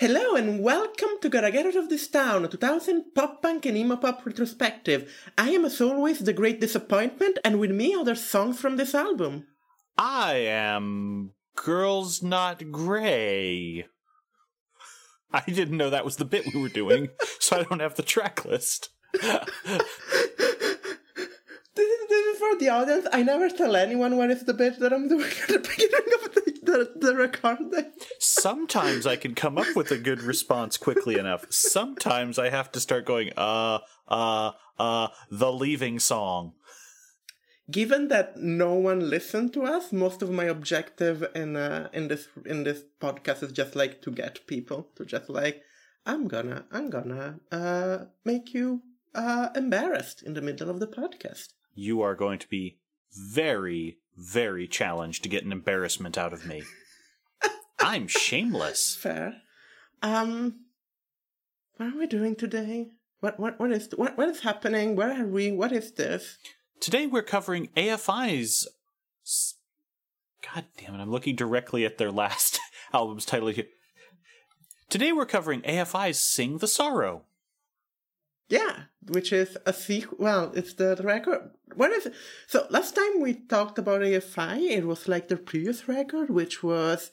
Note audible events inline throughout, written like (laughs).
Hello and welcome to Gotta Get Out of This Town, a 2000 pop punk and emo pop retrospective. I am as always the Great Disappointment, and with me are the songs from this album. I am Girls Not Grey. I didn't know that was the bit we were doing, (laughs) so I don't have the track list. (laughs) This is, this is for the audience. I never tell anyone what is the bit that I'm doing at the beginning of the, the, the recording. Sometimes I can come up with a good response quickly enough. Sometimes I have to start going, uh, uh, uh, the leaving song. Given that no one listened to us, most of my objective in uh, in this in this podcast is just like to get people to just like I'm gonna I'm gonna uh, make you uh, embarrassed in the middle of the podcast. You are going to be very, very challenged to get an embarrassment out of me. (laughs) I'm shameless. Fair. Um, what are we doing today? What what what is what what is happening? Where are we? What is this? Today we're covering AFI's. God damn it! I'm looking directly at their last (laughs) album's title here. Today we're covering AFI's "Sing the Sorrow." Yeah, which is a sequel. Well, it's the, record. What is it? So last time we talked about AFI, it was like the previous record, which was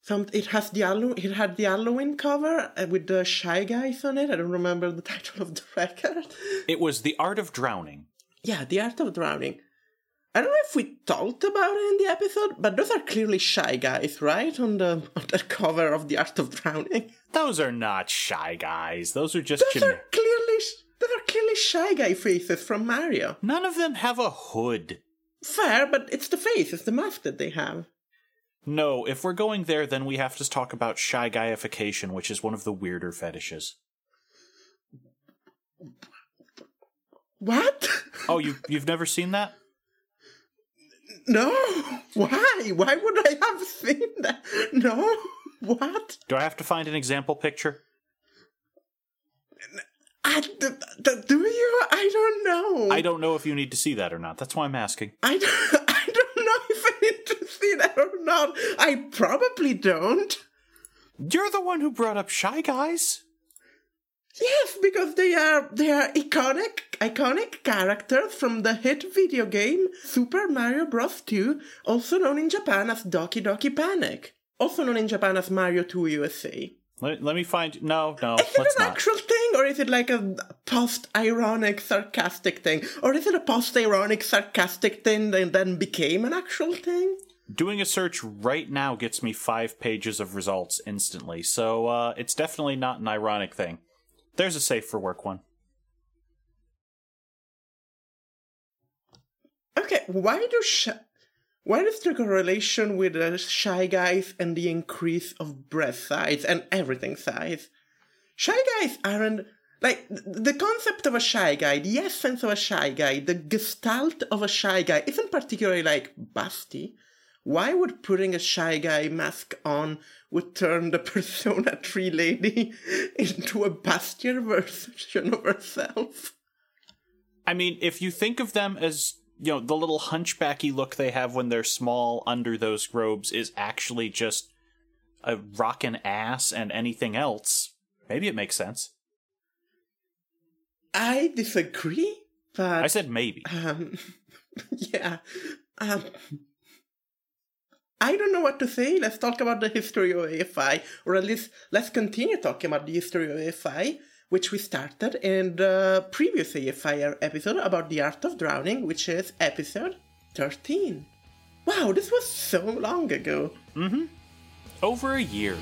some. It has the Hallow- It had the Halloween cover uh, with the Shy Guys on it. I don't remember the (laughs) title of the record. It was "The Art of Drowning." Yeah, the Art of Drowning. I don't know if we talked about it in the episode, but those are clearly Shy Guys, right? On the on the cover of the Art of Drowning. Those are not shy guys. Those are just Those gener- are clearly those are clearly Shy Guy faces from Mario. None of them have a hood. Fair, but it's the face, it's the mask that they have. No, if we're going there, then we have to talk about shy guyification, which is one of the weirder fetishes. What? Oh, you you've never seen that? No. Why? Why would I have seen that? No. What? Do I have to find an example picture? I, d- d- do you? I don't know. I don't know if you need to see that or not. That's why I'm asking. I don't, (laughs) I don't know if I need to see that or not. I probably don't. You're the one who brought up shy guys. Yes, because they are they are iconic iconic characters from the hit video game Super Mario Bros. 2, also known in Japan as Doki Doki Panic, also known in Japan as Mario 2 USA. Let, let me find. No, no, Is it an not. actual thing, or is it like a post-ironic, sarcastic thing, or is it a post-ironic, sarcastic thing that then became an actual thing? Doing a search right now gets me five pages of results instantly, so uh, it's definitely not an ironic thing. There's a safe for work one. Okay, why do sh- what is the correlation with the shy guys and the increase of breast size and everything size? Shy guys aren't like the concept of a shy guy, the essence of a shy guy, the gestalt of a shy guy isn't particularly like busty. Why would putting a shy guy mask on would turn the (laughs) Persona 3 lady (laughs) into a bustier version of herself? I mean, if you think of them as, you know, the little hunchbacky look they have when they're small under those robes is actually just a rockin' ass and anything else, maybe it makes sense. I disagree, but I said maybe. Um, (laughs) yeah. Um, I don't know what to say. Let's talk about the history of AFI, or at least let's continue talking about the history of AFI, which we started in the previous AFI episode about the art of drowning, which is episode 13. Wow, this was so long ago. Mm-hmm. Over a year.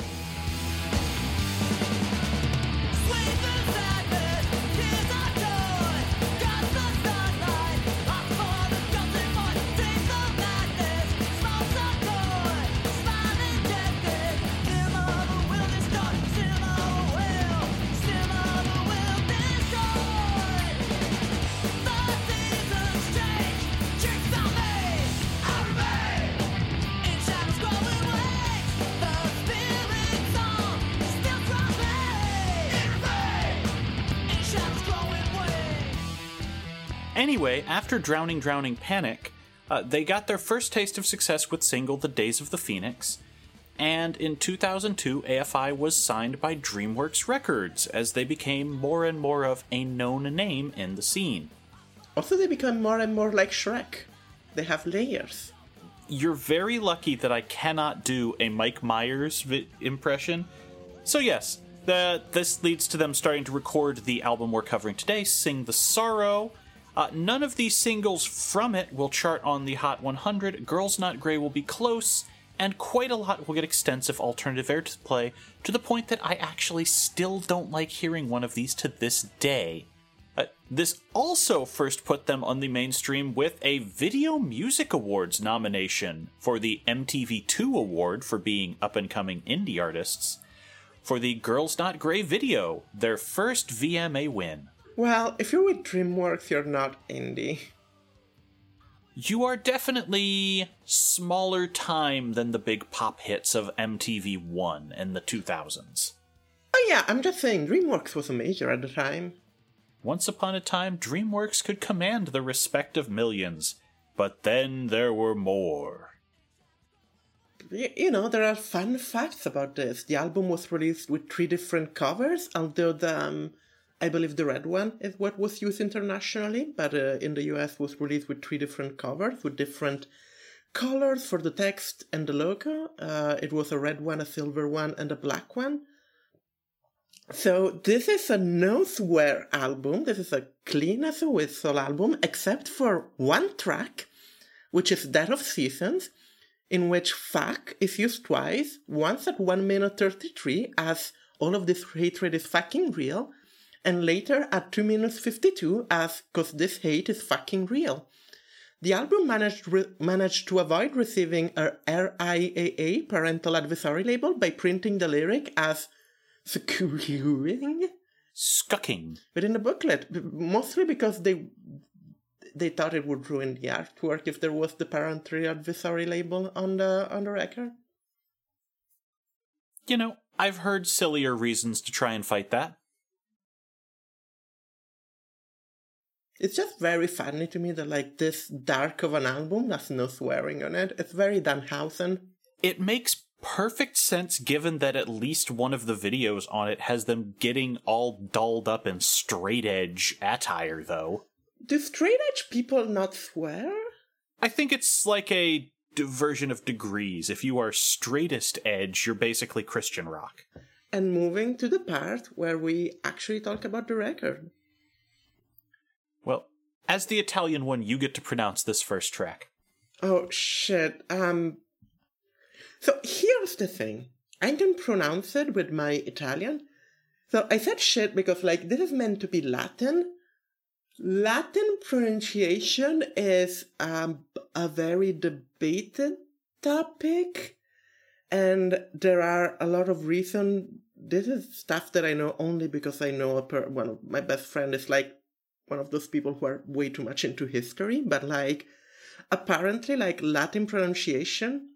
Anyway, after Drowning Drowning Panic, uh, they got their first taste of success with single The Days of the Phoenix, and in 2002, AFI was signed by DreamWorks Records as they became more and more of a known name in the scene. Also, they become more and more like Shrek. They have layers. You're very lucky that I cannot do a Mike Myers vi- impression. So, yes, the, this leads to them starting to record the album we're covering today, Sing the Sorrow. Uh, none of these singles from it will chart on the Hot 100. Girls Not Grey will be close, and quite a lot will get extensive alternative airplay to the point that I actually still don't like hearing one of these to this day. Uh, this also first put them on the mainstream with a Video Music Awards nomination for the MTV2 Award for being up and coming indie artists, for the Girls Not Grey video, their first VMA win. Well, if you're with DreamWorks, you're not indie. You are definitely smaller time than the big pop hits of MTV1 in the 2000s. Oh yeah, I'm just saying, DreamWorks was a major at the time. Once upon a time, DreamWorks could command the respect of millions, but then there were more. You know, there are fun facts about this. The album was released with three different covers, although the, um, I believe the red one is what was used internationally, but uh, in the US was released with three different covers with different colors for the text and the logo. Uh, it was a red one, a silver one, and a black one. So this is a no swear album. This is a clean as a whistle album, except for one track, which is Death of Seasons, in which fuck is used twice, once at 1 minute 33 as all of this hatred is fucking real, and later at 2 minutes 52 as cause this hate is fucking real. The album managed re- managed to avoid receiving a RIAA parental advisory label by printing the lyric as skewing Scucking. within the booklet, mostly because they they thought it would ruin the artwork if there was the parental advisory label on the on the record. You know, I've heard sillier reasons to try and fight that. It's just very funny to me that like this dark of an album has no swearing on it. It's very Danhausen. It makes perfect sense given that at least one of the videos on it has them getting all dolled up in straight edge attire, though. Do straight edge people not swear? I think it's like a version of degrees. If you are straightest edge, you're basically Christian rock. And moving to the part where we actually talk about the record. As the Italian one, you get to pronounce this first track. Oh shit. Um So here's the thing. I can pronounce it with my Italian. So I said shit because like this is meant to be Latin. Latin pronunciation is um, a very debated topic and there are a lot of reason this is stuff that I know only because I know a per- one of my best friend is like one of those people who are way too much into history, but like apparently like Latin pronunciation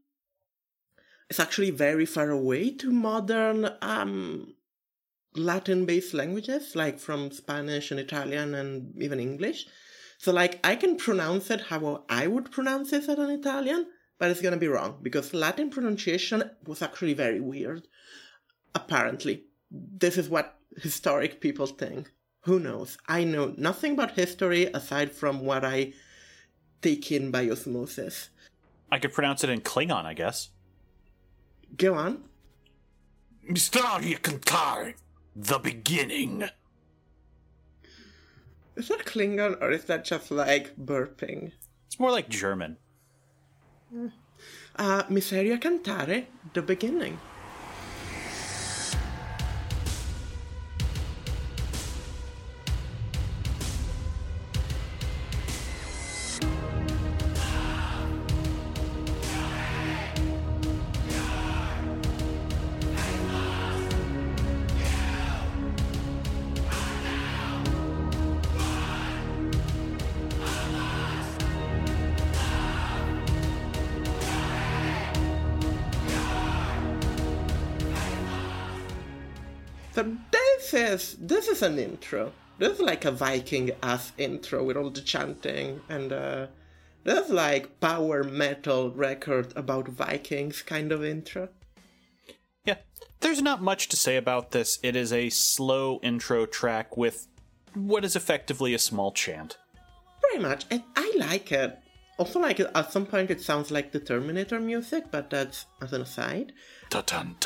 is actually very far away to modern um Latin based languages, like from Spanish and Italian and even English. So like I can pronounce it how I would pronounce it as an Italian, but it's gonna be wrong because Latin pronunciation was actually very weird. Apparently. This is what historic people think. Who knows? I know nothing about history aside from what I take in by osmosis. I could pronounce it in Klingon, I guess. Go on. Mr. Kantar, the beginning. Is that Klingon or is that just like burping? It's more like German. Uh, Miseria Cantare, the beginning. So this is this is an intro. This is like a Viking ass intro with all the chanting, and uh, there's like power metal record about Vikings kind of intro. Yeah, there's not much to say about this. It is a slow intro track with what is effectively a small chant. Pretty much, and I like it. Also, like at some point, it sounds like the Terminator music, but that's as an aside. Ta-tan,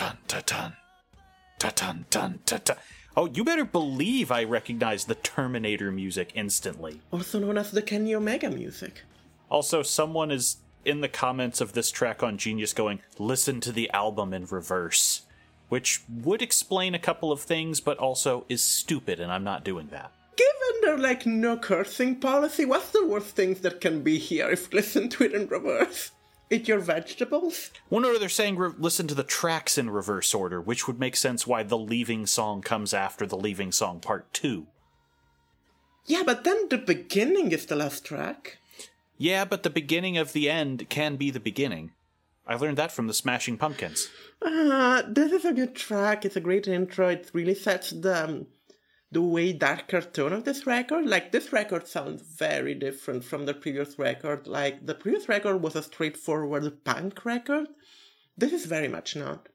Ta-tan, ta-tan. Oh, you better believe I recognize the Terminator music instantly. Also known as the Kenny Omega music. Also, someone is in the comments of this track on Genius going, listen to the album in reverse. Which would explain a couple of things, but also is stupid, and I'm not doing that. Given their like no cursing policy, what's the worst things that can be here if listen to it in reverse? Eat your vegetables? Well, no, they're saying re- listen to the tracks in reverse order, which would make sense why the Leaving song comes after the Leaving song part two. Yeah, but then the beginning is the last track. Yeah, but the beginning of the end can be the beginning. I learned that from the Smashing Pumpkins. Uh, this is a good track. It's a great intro. It really sets the um, the way darker tone of this record. Like this record sounds very different from the previous record. Like the previous record was a straightforward punk record. This is very much not.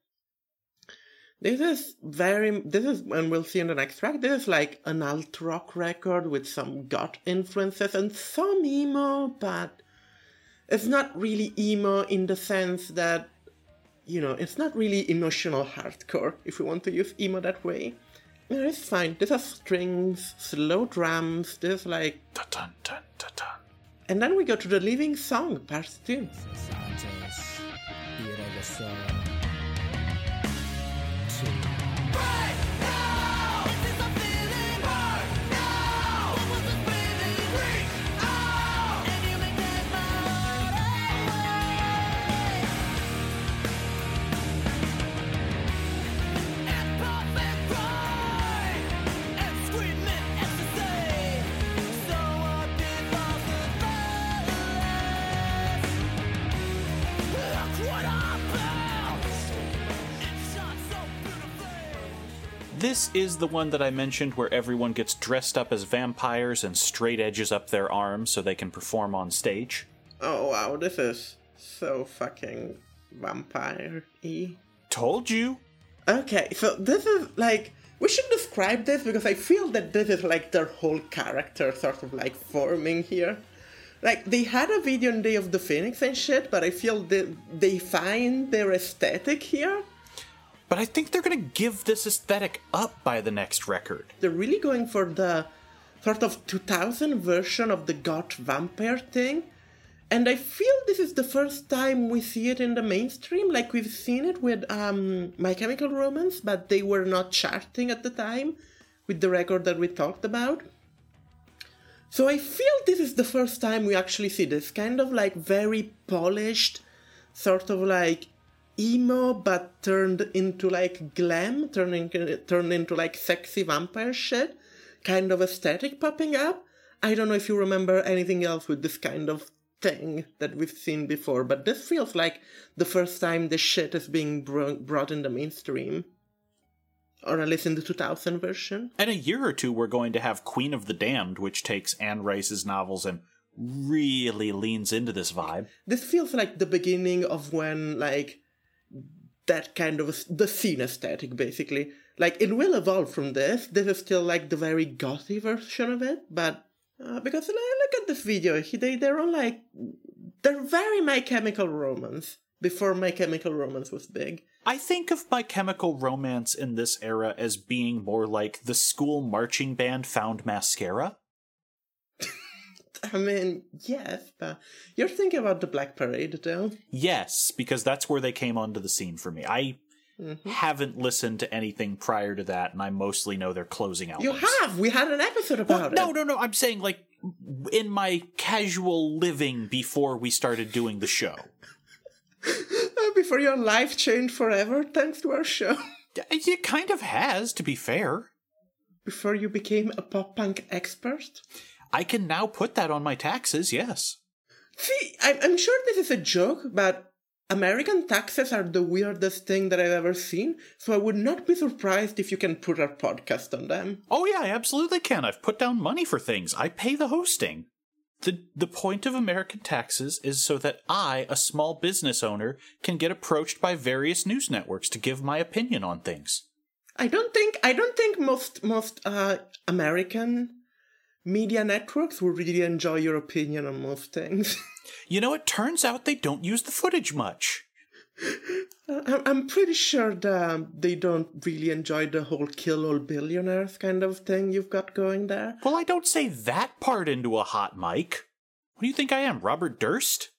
This is very. This is, and we'll see in the next track. This is like an alt rock record with some goth influences and some emo, but it's not really emo in the sense that you know, it's not really emotional hardcore, if we want to use emo that way. No, it's fine. This has strings, slow drums, this like. Ta-tan, tan, ta-tan. And then we go to the Leaving Song, part 2. This is the one that I mentioned where everyone gets dressed up as vampires and straight edges up their arms so they can perform on stage. Oh wow, this is so fucking vampire y. Told you. Okay, so this is like. We should describe this because I feel that this is like their whole character sort of like forming here. Like, they had a video on Day of the Phoenix and shit, but I feel that they find their aesthetic here. But I think they're going to give this aesthetic up by the next record. They're really going for the sort of 2000 version of the goth vampire thing. And I feel this is the first time we see it in the mainstream. Like we've seen it with um, My Chemical Romance, but they were not charting at the time with the record that we talked about. So I feel this is the first time we actually see this kind of like very polished, sort of like emo, but turned into like glam, turning turned into like sexy vampire shit, kind of aesthetic popping up. I don't know if you remember anything else with this kind of thing that we've seen before, but this feels like the first time this shit is being bro- brought in the mainstream. Or at least in the 2000 version. In a year or two, we're going to have Queen of the Damned, which takes Anne Rice's novels and really leans into this vibe. This feels like the beginning of when, like, that kind of the scene aesthetic, basically. Like, it will evolve from this. This is still, like, the very gothy version of it, but uh, because like, look at this video, they, they're all like, they're very My Chemical Romance before My Chemical Romance was big. I think of My Chemical Romance in this era as being more like the school marching band found mascara. I mean, yes, but you're thinking about the Black Parade, though. Yes, because that's where they came onto the scene for me. I haven't listened to anything prior to that, and I mostly know their closing albums. You have. We had an episode about no, it. no, no. No. I'm saying like in my casual living before we started doing the show. Uh, (laughs) Before your life changed forever, thanks to our show. It kind of has, to be fair. Before you became a pop punk expert. I can now put that on my taxes. Yes. See, I'm, I'm sure this is a joke, but American taxes are the weirdest thing that I've ever seen, so I would not be surprised if you can put our podcast on them. Oh yeah, I absolutely can. I've put down money for things. I pay the hosting. The the point of American taxes is so that I, a small business owner, can get approached by various news networks to give my opinion on things. I don't think I don't think most most uh, American media networks will really enjoy your opinion on most things. (laughs) You know, it turns out they don't use the footage much. I'm pretty sure that um, they don't really enjoy the whole kill all billionaires kind of thing you've got going there. Well, I don't say that part into a hot mic. What do you think I am, Robert Durst?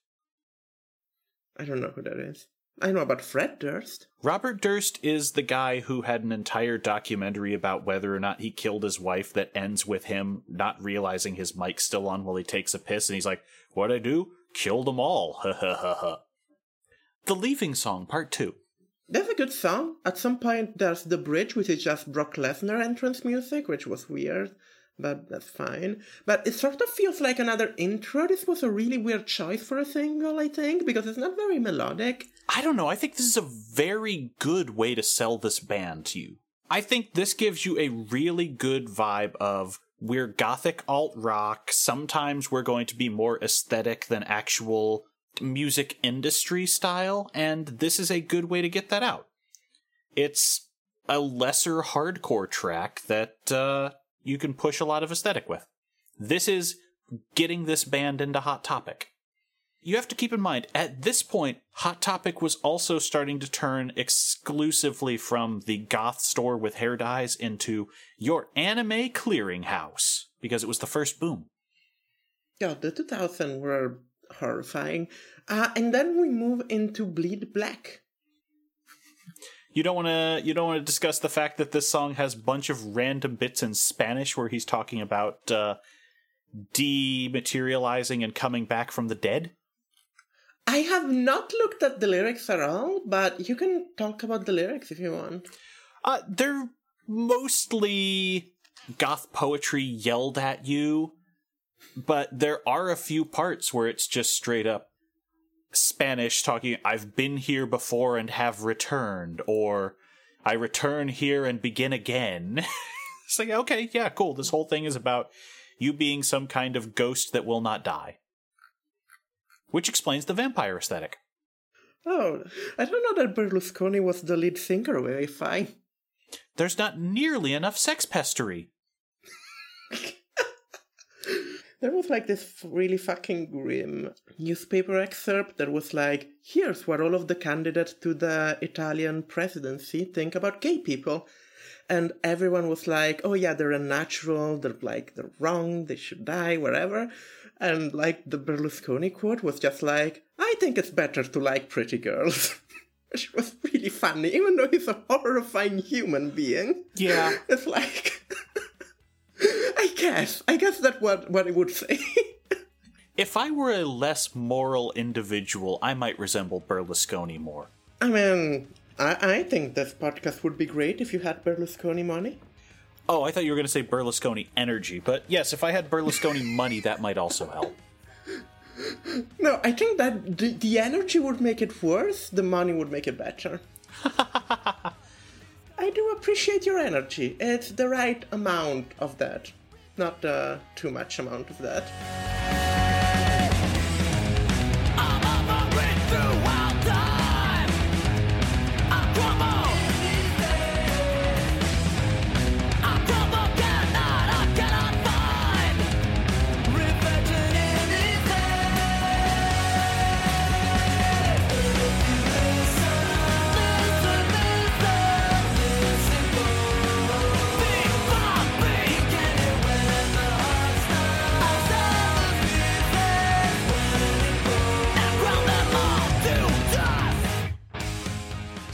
I don't know who that is. I know about Fred Durst. Robert Durst is the guy who had an entire documentary about whether or not he killed his wife that ends with him not realizing his mic's still on while he takes a piss and he's like, What'd I do? Killed them all. (laughs) Ha ha ha ha. The Leaving Song, Part 2. That's a good song. At some point, there's the bridge, which is just Brock Lesnar entrance music, which was weird, but that's fine. But it sort of feels like another intro. This was a really weird choice for a single, I think, because it's not very melodic. I don't know. I think this is a very good way to sell this band to you. I think this gives you a really good vibe of we're gothic alt rock. Sometimes we're going to be more aesthetic than actual music industry style, and this is a good way to get that out. It's a lesser hardcore track that uh, you can push a lot of aesthetic with. This is getting this band into Hot Topic you have to keep in mind at this point hot topic was also starting to turn exclusively from the goth store with hair dyes into your anime clearinghouse because it was the first boom Yeah, the 2000 were horrifying. Uh, and then we move into Bleed Black. You don't want to you don't want to discuss the fact that this song has a bunch of random bits in spanish where he's talking about uh dematerializing and coming back from the dead I have not looked at the lyrics at all, but you can talk about the lyrics if you want. Uh, they're mostly goth poetry yelled at you, but there are a few parts where it's just straight up Spanish talking, I've been here before and have returned, or I return here and begin again. (laughs) it's like, okay, yeah, cool. This whole thing is about you being some kind of ghost that will not die. Which explains the vampire aesthetic. Oh, I don't know that Berlusconi was the lead singer very fine. There's not nearly enough sex pestery. (laughs) There was like this really fucking grim newspaper excerpt that was like, here's what all of the candidates to the Italian presidency think about gay people. And everyone was like, oh yeah, they're unnatural, they're like, they're wrong, they should die, whatever. And like the Berlusconi quote was just like, I think it's better to like pretty girls. (laughs) Which was really funny, even though he's a horrifying human being. Yeah. (laughs) It's like, Guess, I guess that's what, what I would say. (laughs) If I were a less moral individual, I might resemble Berlusconi more. I mean, I, I think this podcast would be great if you had Berlusconi money. Oh, I thought you were going to say Berlusconi energy, but yes, if I had Berlusconi (laughs) money, that might also help. No, I think that the, the energy would make it worse, the money would make it better. (laughs) I do appreciate your energy. It's the right amount of that, not uh, too much amount of that.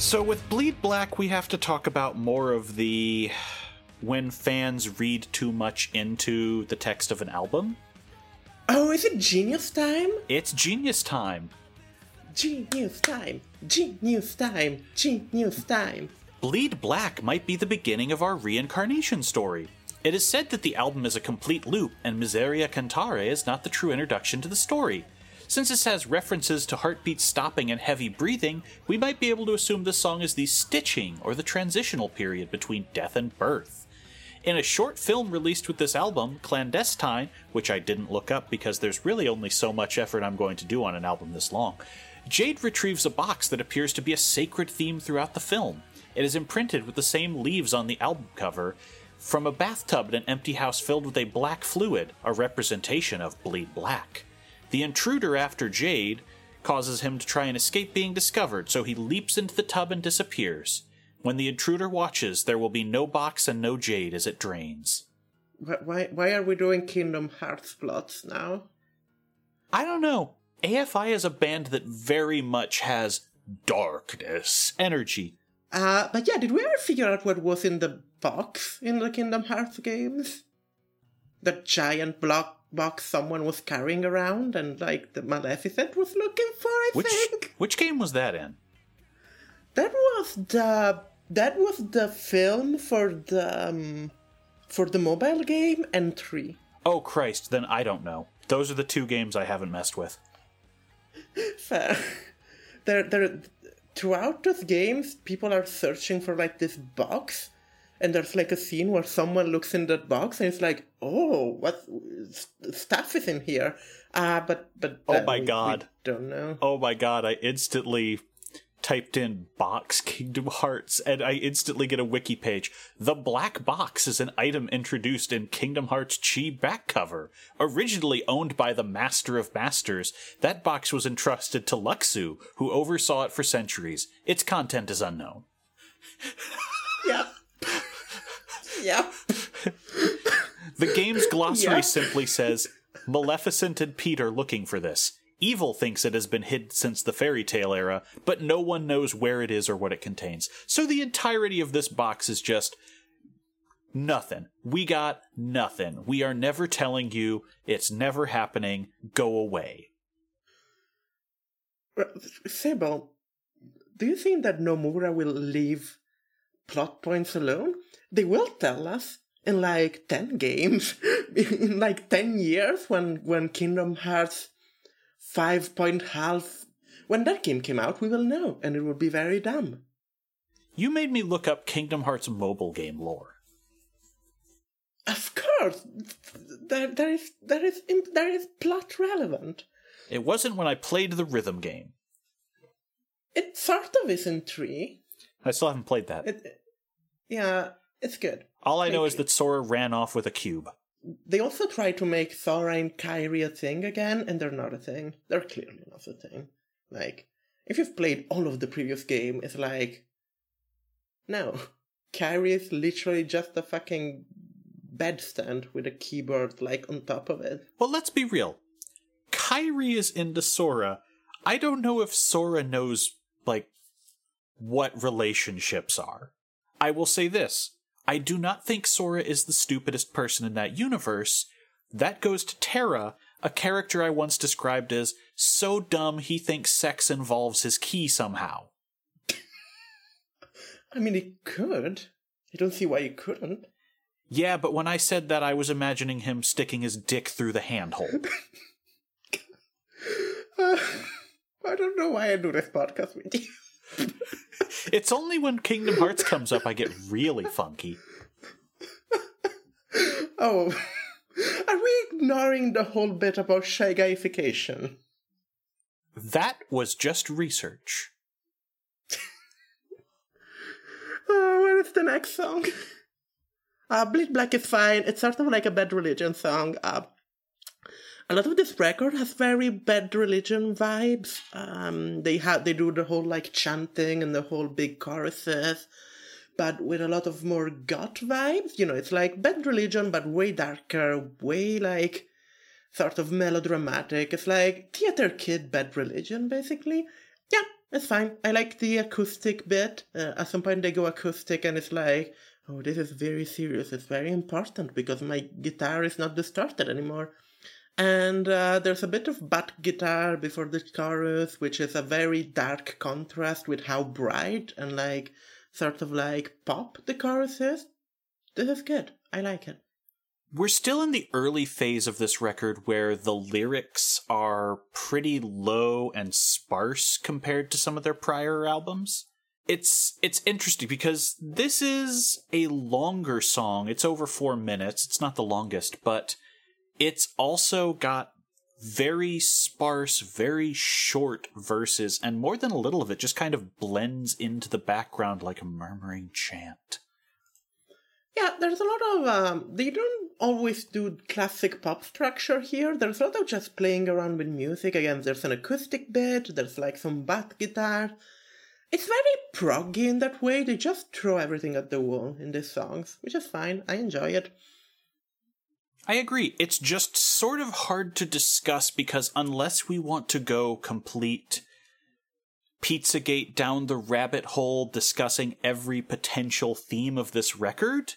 So with Bleed Black, we have to talk about more of the when fans read too much into the text of an album. Oh, is it genius time? It's genius time. Genius time! Genius time! Genius time! Bleed Black might be the beginning of our reincarnation story. It is said that the album is a complete loop, and Miseria Cantare is not the true introduction to the story. Since this has references to heartbeat stopping and heavy breathing, we might be able to assume this song is the stitching or the transitional period between death and birth. In a short film released with this album, Clandestine, which I didn't look up because there's really only so much effort I'm going to do on an album this long, Jade retrieves a box that appears to be a sacred theme throughout the film. It is imprinted with the same leaves on the album cover from a bathtub in an empty house filled with a black fluid, a representation of bleed black. The intruder after Jade causes him to try and escape being discovered, so he leaps into the tub and disappears. When the intruder watches, there will be no box and no Jade as it drains. Why, why are we doing Kingdom Hearts plots now? I don't know. AFI is a band that very much has darkness energy. Uh, but yeah, did we ever figure out what was in the box in the Kingdom Hearts games? The giant block box someone was carrying around and like the Maleficent was looking for, I Which think. which game was that in? That was the that was the film for the um, for the mobile game entry. Oh Christ, then I don't know. Those are the two games I haven't messed with. (laughs) Fair. there, there. Throughout those games, people are searching for like this box, and there's like a scene where someone looks in that box and it's like, "Oh, what stuff is in here?" Uh but but Oh my we- we God. don't know. Oh my god, I instantly typed in box Kingdom Hearts and I instantly get a wiki page. The black box is an item introduced in Kingdom Hearts Chi back cover. Originally owned by the Master of Masters, that box was entrusted to Luxu, who oversaw it for centuries. Its content is unknown. Yep. Yep. The game's glossary Yeah. simply says Maleficent and Pete are looking for this. Evil thinks it has been hid since the fairy tale era, but no one knows where it is or what it contains. So the entirety of this box is just nothing. We got nothing. We are never telling you. It's never happening. Go away. Sybil, do you think that Nomura will leave plot points alone? They will tell us in like 10 games, (laughs) in like 10 years when, when Kingdom Hearts 5 point half, when that game came out, we will know, and it will be very dumb. You made me look up Kingdom Hearts mobile game lore. Of course, there, there is there is there is plot relevant. It wasn't when I played the rhythm game. It sort of is in 3. I still haven't played that. It, yeah, it's good. All I know is that Sora ran off with a cube. They also try to make Sora and Kairi a thing again, and they're not a thing. They're clearly not a thing. Like, if you've played all of the previous game, it's like, no, (laughs) Kairi is literally just a fucking bedstand with a keyboard like on top of it. Well, let's be real. Kairi is into Sora. I don't know if Sora knows, like, what relationships are. I will say this I do not think Sora is the stupidest person in that universe. That goes to Terra, a character I once described as so dumb he thinks sex involves his key somehow. (laughs) I mean, it could. I don't see why it couldn't. Yeah, but when I said that, I was imagining him sticking his dick through the handhold. (laughs) Uh, I don't know why I do this podcast with you. (laughs) it's only when Kingdom Hearts comes up I get really funky. Oh, (laughs) are we ignoring the whole bit about shy guyification? That was just research. Uh, (laughs) where is the next song? Uh, Bleed Black is fine. It's sort of like a Bad Religion song. Uh, a lot of this record has very Bad Religion vibes. Um, they have they do the whole like chanting and the whole big choruses, but with a lot of more goth vibes. You know, it's like Bad Religion, but way darker, way like sort of melodramatic. It's like Theater Kid Bad Religion, basically. Yeah, it's fine. I like the acoustic bit. Uh, at some point, they go acoustic, and it's like, oh, this is very serious. It's very important because my guitar is not distorted anymore. And uh, there's a bit of butt guitar before the chorus, which is a very dark contrast with how bright and like sort of like pop the chorus is. This is good. I like it. we're still in the early phase of this record where the lyrics are pretty low and sparse compared to some of their prior albums. It's it's interesting because this is a longer song. It's over 4 minutes. It's not the longest, but it's also got very sparse, very short verses and more than a little of it just kind of blends into the background like a murmuring chant. Yeah, there's a lot of. Um, they don't always do classic pop structure here. There's a lot of just playing around with music. Again, there's an acoustic bit, there's like some bass guitar. It's very proggy in that way. They just throw everything at the wall in these songs, which is fine. I enjoy it. I agree. It's just sort of hard to discuss because unless we want to go complete Pizzagate down the rabbit hole discussing every potential theme of this record,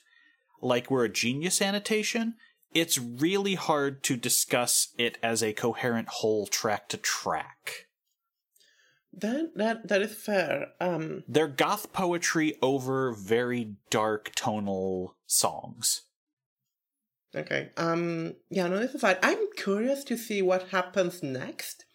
like we're a genius annotation, it's really hard to discuss it as a coherent whole track to track. That that that is fair. Um, They're goth poetry over very dark tonal songs. Okay. Um. Yeah. No, this is fine. I'm curious to see what happens next,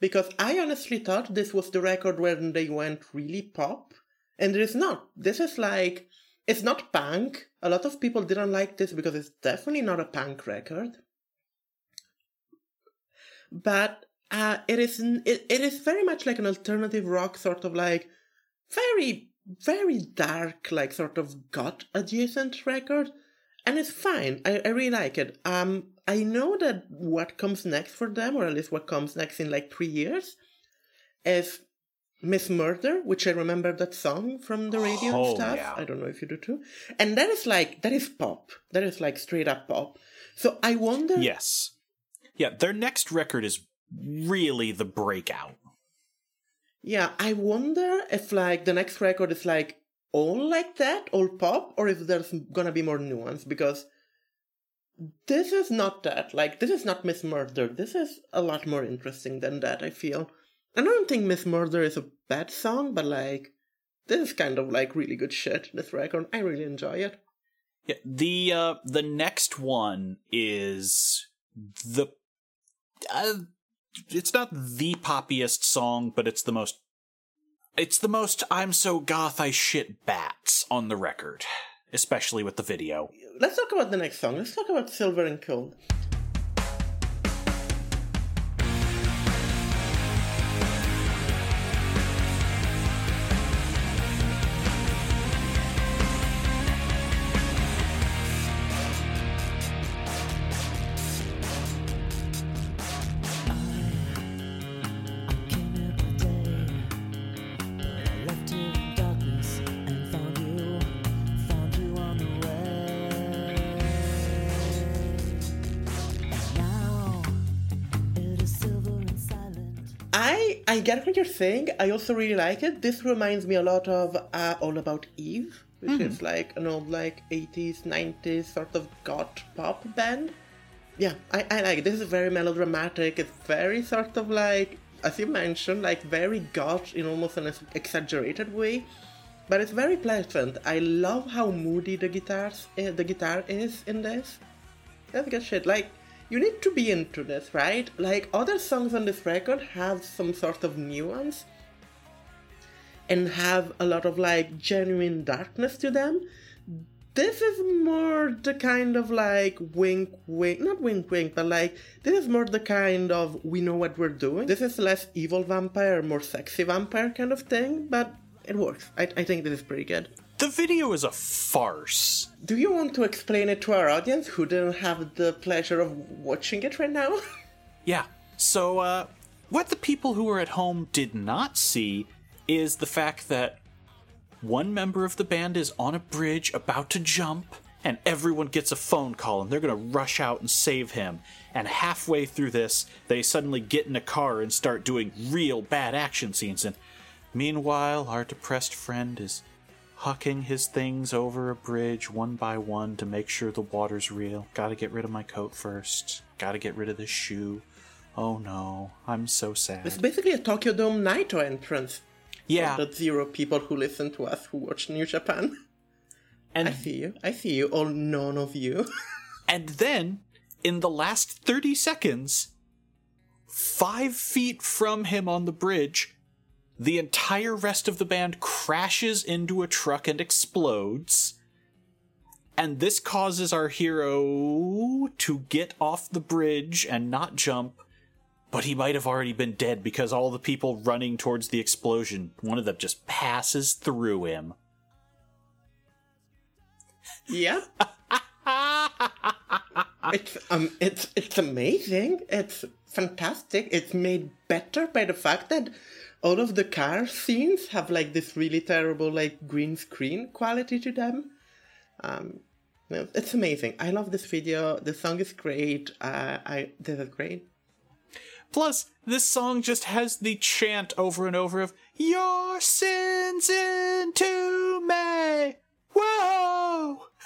because I honestly thought this was the record when they went really pop, and it is not. This is like it's not punk. A lot of people didn't like this because it's definitely not a punk record. But uh, it is it, it is very much like an alternative rock, sort of like very very dark, like sort of goth adjacent record and it's fine. I, I really like it. Um, I know that what comes next for them, or at least what comes next in like three years, is Miss Murder, which I remember that song from the radio Oh, and stuff. yeah. I don't know if you do too. And that is like that is pop. That is like straight up pop. So I wonder. Yes. Yeah, their next record is really the breakout. Yeah, I wonder if like the next record is like all like that, all pop, or if there's gonna be more nuance because this is not that. Like this is not Miss Murder. This is a lot more interesting than that. I feel. I don't think Miss Murder is a bad song, but like this is kind of like really good shit. This record, I really enjoy it. Yeah, the uh the next one is the uh, it's not the poppiest song, but it's the most it's the most I'm so goth I shit bats on the record, especially with the video. Let's talk about the next song. Let's talk about Silver and Cold. Saying. I also really like it. This reminds me a lot of uh, All About Eve, which is like an old like 80s, 90s sort of goth pop band. Yeah, I, I like it. This is very melodramatic. It's very sort of like, as you mentioned, like very goth in almost an exaggerated way. But it's very pleasant. I love how moody the guitars uh, the guitar is in this. That's good shit. Like, you need to be into this, right? Like, other songs on this record have some sort of nuance and have a lot of, like, genuine darkness to them. This is more the kind of, like, wink wink, not wink wink, but like, this is more the kind of we know what we're doing. This is less evil vampire, more sexy vampire kind of thing, but it works. I, I think this is pretty good. The video is a farce. Do you want to explain it to our audience who didn't have the pleasure of watching it right now? (laughs) Yeah. So, uh, what the people who were at home did not see is the fact that one member of the band is on a bridge about to jump, and everyone gets a phone call, and they're gonna rush out and save him. And halfway through this, they suddenly get in a car and start doing real bad action scenes. And meanwhile, our depressed friend is hucking his things over a bridge one by one to make sure the water's real. Gotta get rid of my coat first. Gotta get rid of this shoe. Oh no, I'm so sad. It's basically a Tokyo Dome Naito entrance. Yeah, The zero people who listen to us who watch New Japan. And I see you. I see you. All none of you. (laughs) And then, in the last 30 seconds, five feet from him on the bridge, the entire rest of the band crashes into a truck and explodes. And this causes our hero to get off the bridge and not jump, but he might have already been dead because all the people running towards the explosion, one of them just passes through him. Yeah. (laughs) it's um it's it's amazing. It's fantastic. It's made better by the fact that all of the car scenes have like this really terrible like green screen quality to them. Um it's amazing. I love this video. The song is great. Uh, I this is great. Plus, this song just has the chant over and over of Your sins into me. Whoa! (laughs)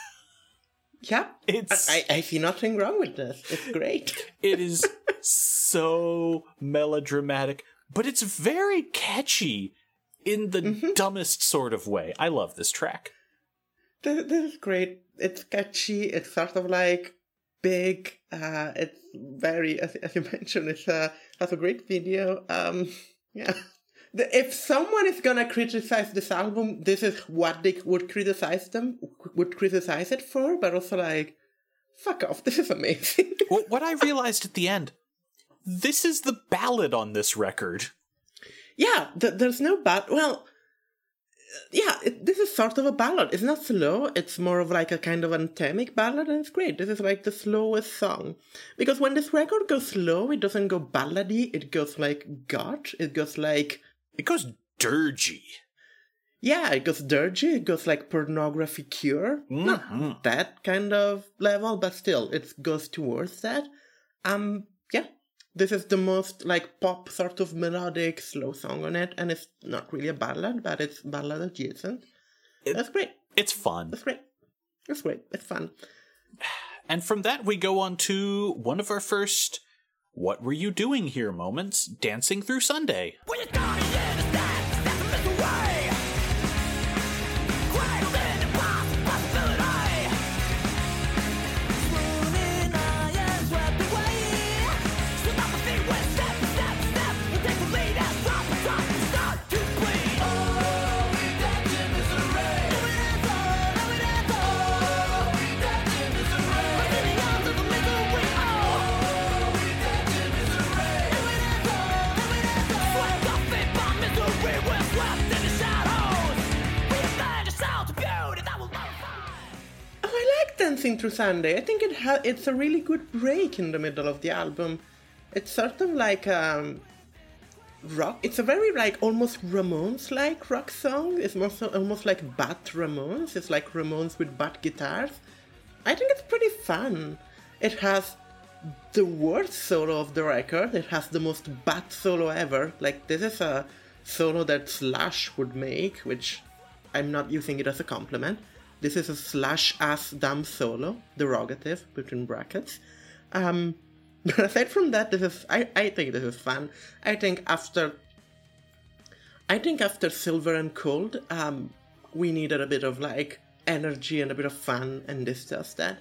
Yeah, It's- I, I see nothing wrong with this. It's great. (laughs) It is (laughs) so melodramatic, but it's very catchy in the dumbest sort of way. I love this track. this, this is great. It's catchy. It's sort of like big. Uh, it's very, as, as you (laughs) mentioned, it's uh, has a great video. Um, yeah. The, if someone is gonna criticize this album, this is what they would criticize them, would criticize it for. But also like, fuck off. (laughs) This is amazing. Well, what I realized at the end, this is the ballad on this record. yeah. Th- there's no bad. Well. Yeah, it, this is sort of a ballad. It's not slow. It's more of like a kind of anthemic ballad, and it's great. This is like the slowest song because when this record goes slow, it doesn't go ballady. It goes like God. It goes like It goes dirgy. yeah, it goes dirgy. It goes like pornography cure. Not that kind of level, but still, it goes towards that. Um, yeah, this is the most like pop sort of melodic slow song on it, and it's not really a ballad, but it's ballad adjacent. That's great. It's fun. That's great. That's great. It's fun. (sighs) And from that, we go on to one of our first What Were You Doing Here moments Dancing Through Sunday. Dancing Through Sunday. I think it ha- it's a really good break in the middle of the album. It's sort of like um rock. It's a very like almost Ramones like rock song. It's more so, almost like Bat Ramones. It's like Ramones with bat guitars. I think it's pretty fun. It has the worst solo of the record. It has the most bat solo ever. Like this is a solo that Slash would make, which I'm not using it as a compliment. This is a slash ass damn solo, derogative between brackets. Um, (laughs) but aside from that, this is I, I think this is fun. I think after I think after Silver and Cold, um, we needed a bit of like energy and a bit of fun, and this does that.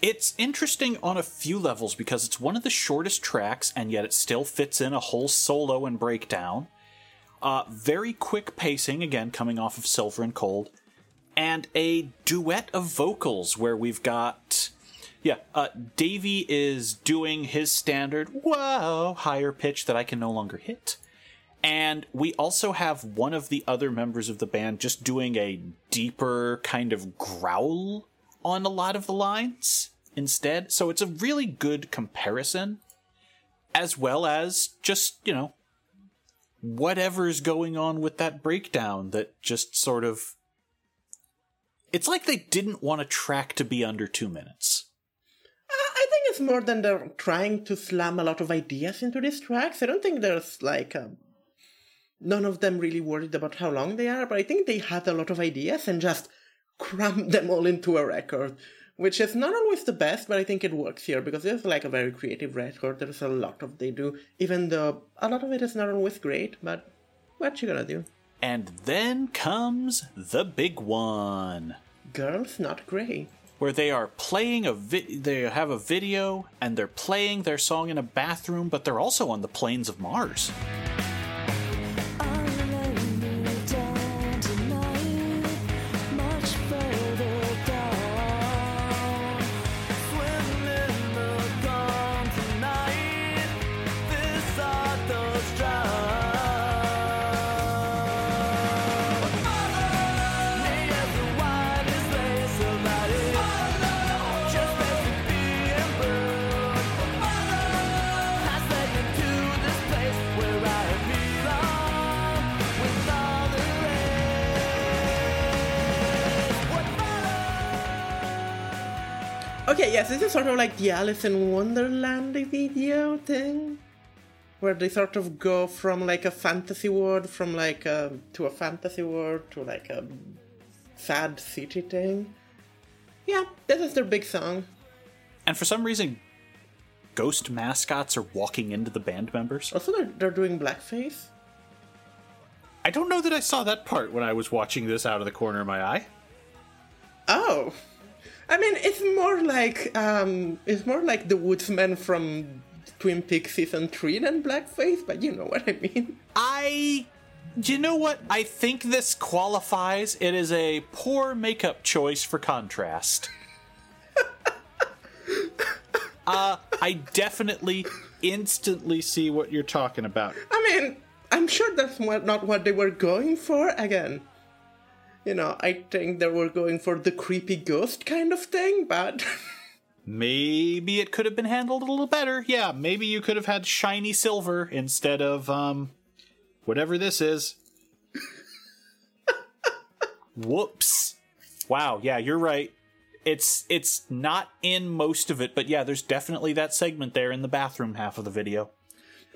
It's interesting on a few levels because it's one of the shortest tracks, and yet it still fits in a whole solo and breakdown. Uh, very quick pacing, again, coming off of Silver and Cold. And a duet of vocals where we've got. Yeah, uh, Davey is doing his standard, whoa, higher pitch that I can no longer hit. And we also have one of the other members of the band just doing a deeper kind of growl on a lot of the lines instead. So it's a really good comparison, as well as just, you know, whatever's going on with that breakdown that just sort of. It's like they didn't want a track to be under two minutes. I think it's more than they're trying to slam a lot of ideas into these tracks. I don't think there's like a, none of them really worried about how long they are, but I think they had a lot of ideas and just crammed (laughs) them all into a record, which is not always the best, but I think it works here because it's like a very creative record. There's a lot of they do, even though a lot of it is not always great, but what you gonna do? And then comes the big one. Girls Not Grey. where they are playing a vi- they have a video and they're playing their song in a bathroom, but they're also on the plains of Mars. Yes, this is sort of like the Alice in Wonderland video thing, where they sort of go from like a fantasy world, from like a, to a fantasy world to like a sad city thing. Yeah, this is their big song. And for some reason, ghost mascots are walking into the band members. Also, they're, they're doing blackface. I don't know that I saw that part when I was watching this out of the corner of my eye. Oh, I mean, it's more like um, it's more like the woodsman from Twin Peaks season three than blackface, but you know what I mean. I. You know what? I think this qualifies. It is a poor makeup choice for contrast. (laughs) uh, I definitely instantly see what you're talking about. I mean, I'm sure that's not what they were going for. Again, you know, I think they were going for the creepy ghost kind of thing, but (laughs) Maybe it could have been handled a little better. Yeah, maybe you could have had shiny silver instead of um whatever this is. (laughs) Whoops. Wow, yeah, you're right. It's it's not in most of it, but yeah, there's definitely that segment there in the bathroom half of the video.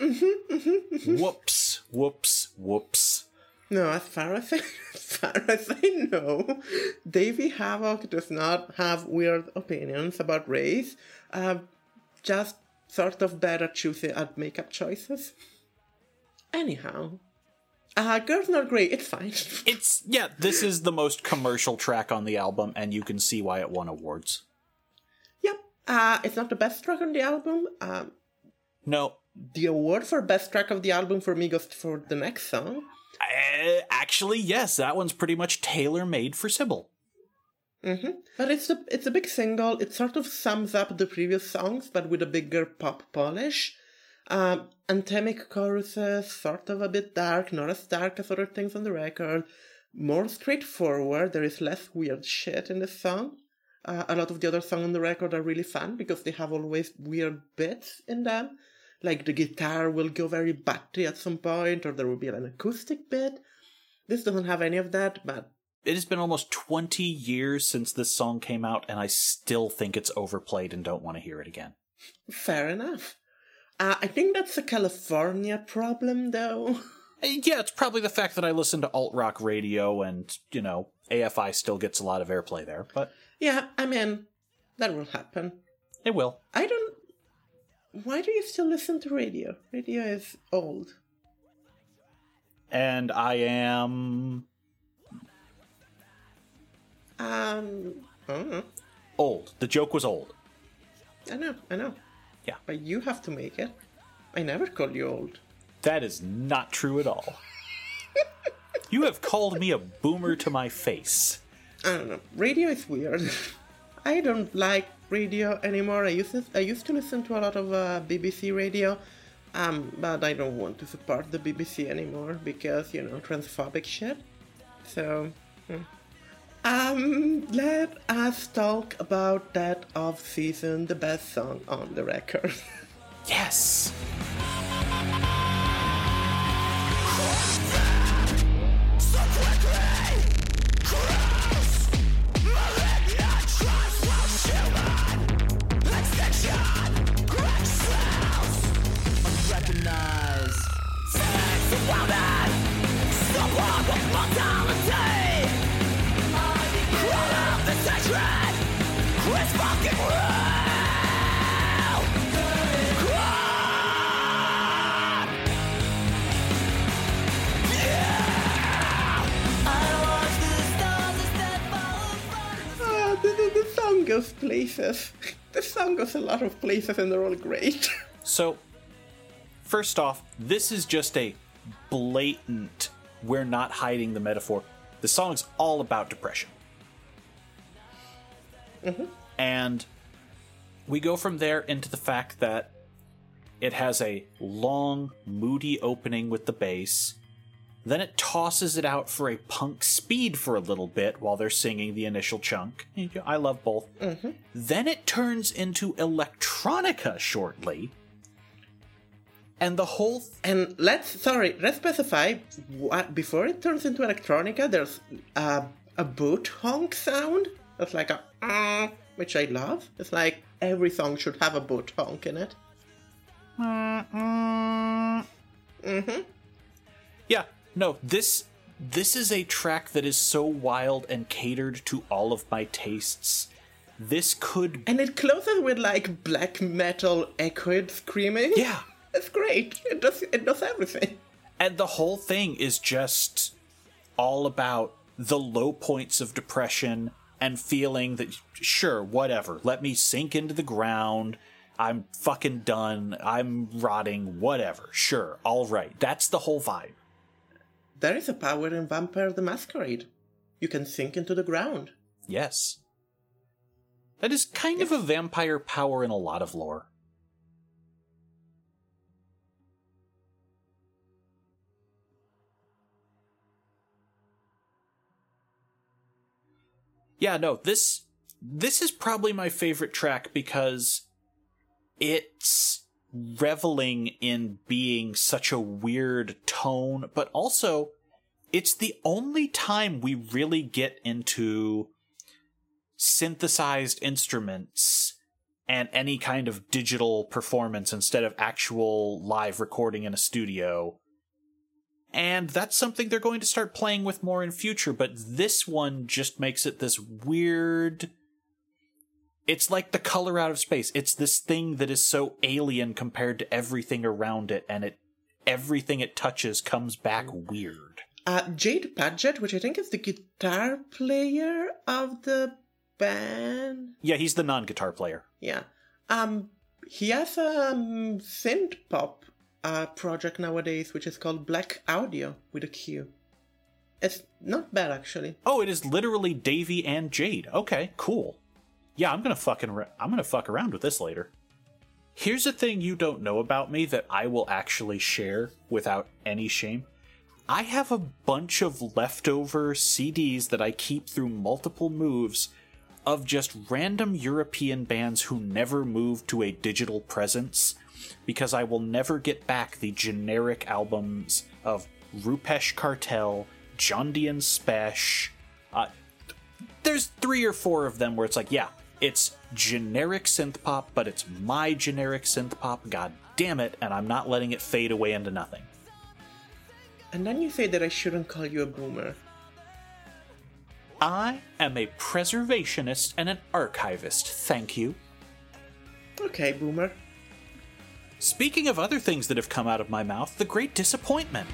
Mm-hmm, mm-hmm, mm-hmm. whoops, whoops, whoops. No, as far as I, (laughs) as far as I know, Davey Havok does not have weird opinions about race. Uh, just sort of better at choosing at makeup choices. Anyhow, uh, Girls Not Great, it's fine. (laughs) It's yeah, this is the most commercial track on the album, and you can see why it won awards. yep, uh, it's not the best track on the album. Um, No, the award for best track of the album for me goes for the next song. Uh, actually, yes, that one's pretty much tailor made for Sybil. Mhm. But it's a it's a big single. It sort of sums up the previous songs, but with a bigger pop polish. Um, anthemic choruses, sort of a bit dark, not as dark as other things on the record. More straightforward. There is less weird shit in the song. Uh, a lot of the other songs on the record are really fun because they have always weird bits in them. Like the guitar will go very batty at some point, or there will be an acoustic bit. This doesn't have any of that, but It has been almost 20 years since this song came out, and I still think it's overplayed and don't want to hear it again. Fair enough. Uh, I think that's a California problem, though. (laughs) Uh, Yeah, it's probably the fact that I listen to alt rock radio and, you know, AFI still gets a lot of airplay there, but yeah, I mean, that will happen. it will. I don't. Why do you still listen to radio? Radio is old. And I am Um, I don't know. old. The joke was old. I know, I know. Yeah. But you have to make it. I never called you old. That is not true at all. (laughs) you have called me a boomer to my face. I don't know. Radio is weird. (laughs) I don't like radio anymore. I used to, I used to listen to a lot of uh, BBC radio, um, but I don't want to support the BBC anymore because you know transphobic shit. So, hmm. um, let us talk about Death of Seasons, the best song on the record. (laughs) Yes. Ah, the, the, the song goes places. This song goes a lot of places and they're all great. (laughs) So, first off, this is just a blatant, we're not hiding the metaphor. The song's all about depression. Mm-hmm. And we go from there into the fact that it has a long, moody opening with the bass. Then it tosses it out for a punk speed for a little bit while they're singing the initial chunk. I love both. Mm-hmm. Then it turns into electronica shortly. And the whole th- And let's sorry, let's specify what before it turns into electronica. There's a a boot honk sound. That's like a uh, which I love. It's like every song should have a boot honk in it. Mm hmm. Yeah, no, this this is a track that is so wild and catered to all of my tastes. This could And it closes with like black metal echoed screaming. Yeah. It's great. It does it does everything. and the whole thing is just all about the low points of depression and feeling that sure, whatever, let me sink into the ground. I'm fucking done. I'm rotting, whatever. Sure, all right. That's the whole vibe. There is a power in Vampire the Masquerade. You can sink into the ground. Yes. That is kind of a vampire power in a lot of lore. Yeah, no, this this is probably my favorite track because it's reveling in being such a weird tone, but also it's the only time we really get into synthesized instruments and any kind of digital performance instead of actual live recording in a studio. And that's something they're going to start playing with more in future, but this one just makes it this weird. It's like the color out of space. It's this thing that is so alien compared to everything around it, and it everything it touches comes back weird. Uh, Jade Puget, which I think is the guitar player of the band. Yeah, he's the non guitar player. Yeah. Um, he has a um, synth pop uh, project nowadays, which is called Blaqk Audio with a Q. It's not bad actually. Oh, it is literally Davy and Jade. Okay, cool. Yeah, I'm gonna fucking ra- I'm gonna fuck around with this later. Here's a thing you don't know about me that I will actually share without any shame. I have a bunch of leftover CDs that I keep through multiple moves of just random European bands who never moved to a digital presence because I will never get back the generic albums of Rupesh Cartel, Jondian Spesh. Uh, there's three or four of them where it's like, yeah, it's generic synth pop, but it's my generic synth pop. God damn it, and I'm not letting it fade away into nothing. And then you say that I shouldn't call you a boomer. I am a preservationist and an archivist, thank you. Okay, boomer. Speaking of other things that have come out of my mouth, the great disappointment.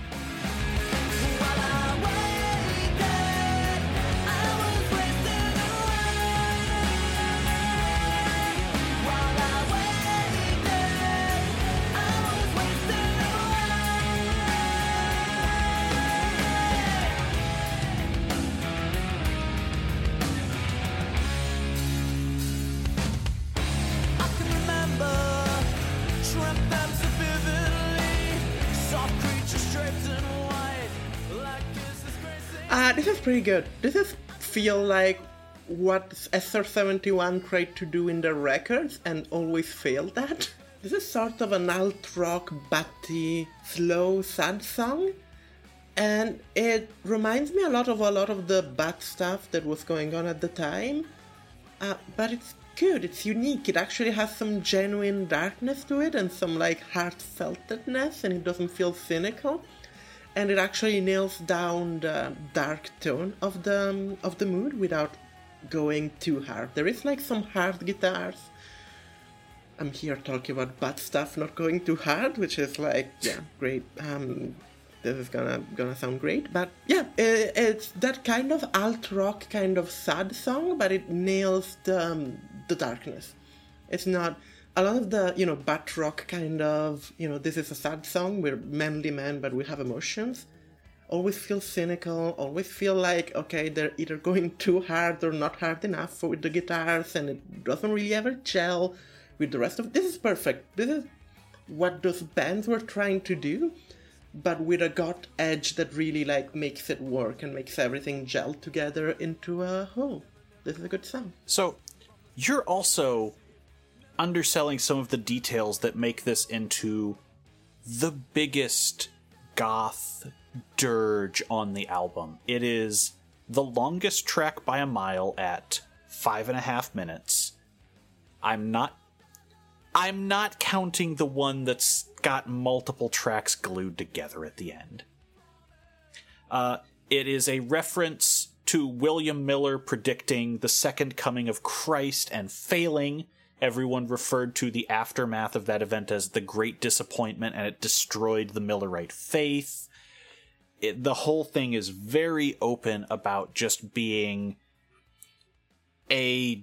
Pretty good. This is feel like what SR71 tried to do in their records and always failed at. (laughs) This is sort of an alt rock, batty, slow, sad song. And it reminds me a lot of a lot of the bad stuff that was going on at the time. Uh, but it's good, it's unique. It actually has some genuine darkness to it and some like heartfeltedness, and it doesn't feel cynical and it actually nails down the dark tone of the of the mood without going too hard. There is like some hard guitars. I'm here talking about bad stuff, not going too hard, which is like yeah, great. Um, this is gonna gonna sound great. But yeah, i- it's that kind of alt rock, kind of sad song, but it nails the um, the darkness. It's not a lot of the you know rock kind of you know this is a sad song. We're manly men, but we have emotions. Always feel cynical. Always feel like okay, they're either going too hard or not hard enough with the guitars, and it doesn't really ever gel with the rest of. This is perfect. This is what those bands were trying to do but with a gut edge that really like makes it work and makes everything gel together into a whole. This is a good song. So, you're also underselling some of the details that make this into the biggest goth dirge on the album. It is the longest track by a mile at five and a half minutes. I'm not. I'm not counting the one that's got multiple tracks glued together at the end. Uh, it is a reference to William Miller predicting the second coming of Christ and failing. Everyone referred to the aftermath of that event as the Great Disappointment, and it destroyed the Millerite faith. It, the whole thing is very open about just being a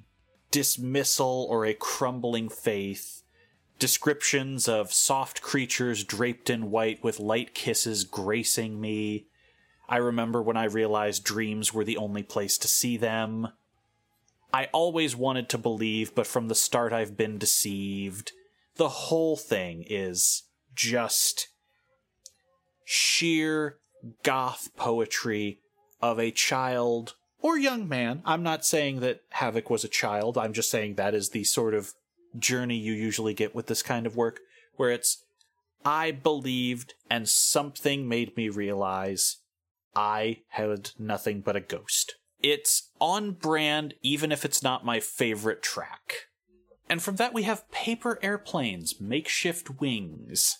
dismissal or a crumbling faith. Descriptions of soft creatures draped in white with light kisses gracing me. I remember when I realized dreams were the only place to see them. I always wanted to believe, but from the start I've been deceived. The whole thing is just sheer goth poetry of a child or young man. I'm not saying that Havok was a child, I'm just saying that is the sort of journey you usually get with this kind of work, where it's I believed and something made me realize I had nothing but a ghost. It's on brand, even if it's not my favorite track. And from that, we have Paper Airplanes, Makeshift Wings.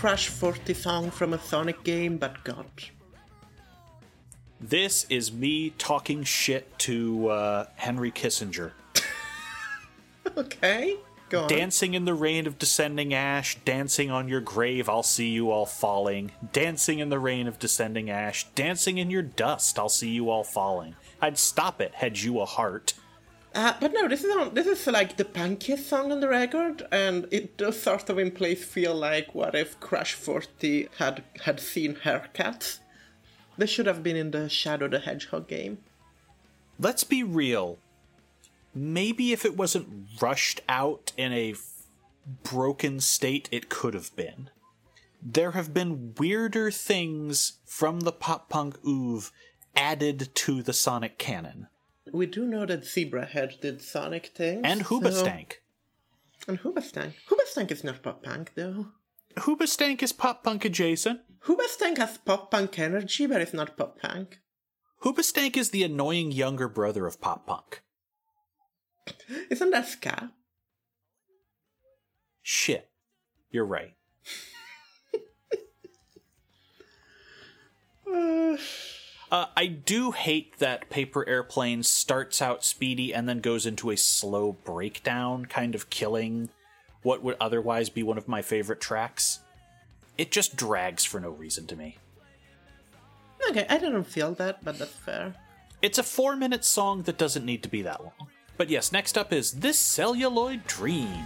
Crush 40 song from a Sonic game, but God. This is me talking shit to uh, Henry Kissinger. (laughs) Okay, go on. Dancing in the rain of descending ash, dancing on your grave, I'll see you all falling. Dancing in the rain of descending ash, dancing in your dust, I'll see you all falling. I'd stop it had you a heart. Uh, but no, this is on, this is like the punkiest song on the record, and it does sort of in place feel like what if Crush 40 had had seen haircuts. This should have been in the Shadow the Hedgehog game. Let's be real. Maybe if it wasn't rushed out in a f- broken state, it could have been. There have been weirder things from the pop punk oeuvre added to the Sonic canon. We do know that Zebrahead did Sonic things. And so- Hoobastank. And Hoobastank. Hoobastank is not pop punk, though. Hoobastank is pop punk adjacent. Hoobastank has pop punk energy, but it's not pop punk. Hoobastank is the annoying younger brother of pop punk. Isn't that ska? Shit. You're right. Uh, Uh, I do hate that Paper Airplane starts out speedy and then goes into a slow breakdown, kind of killing what would otherwise be one of my favorite tracks. It just drags for no reason to me. Okay, I didn't feel that, but that's fair. It's a four minute song that doesn't need to be that long. But yes, next up is This Celluloid Dream.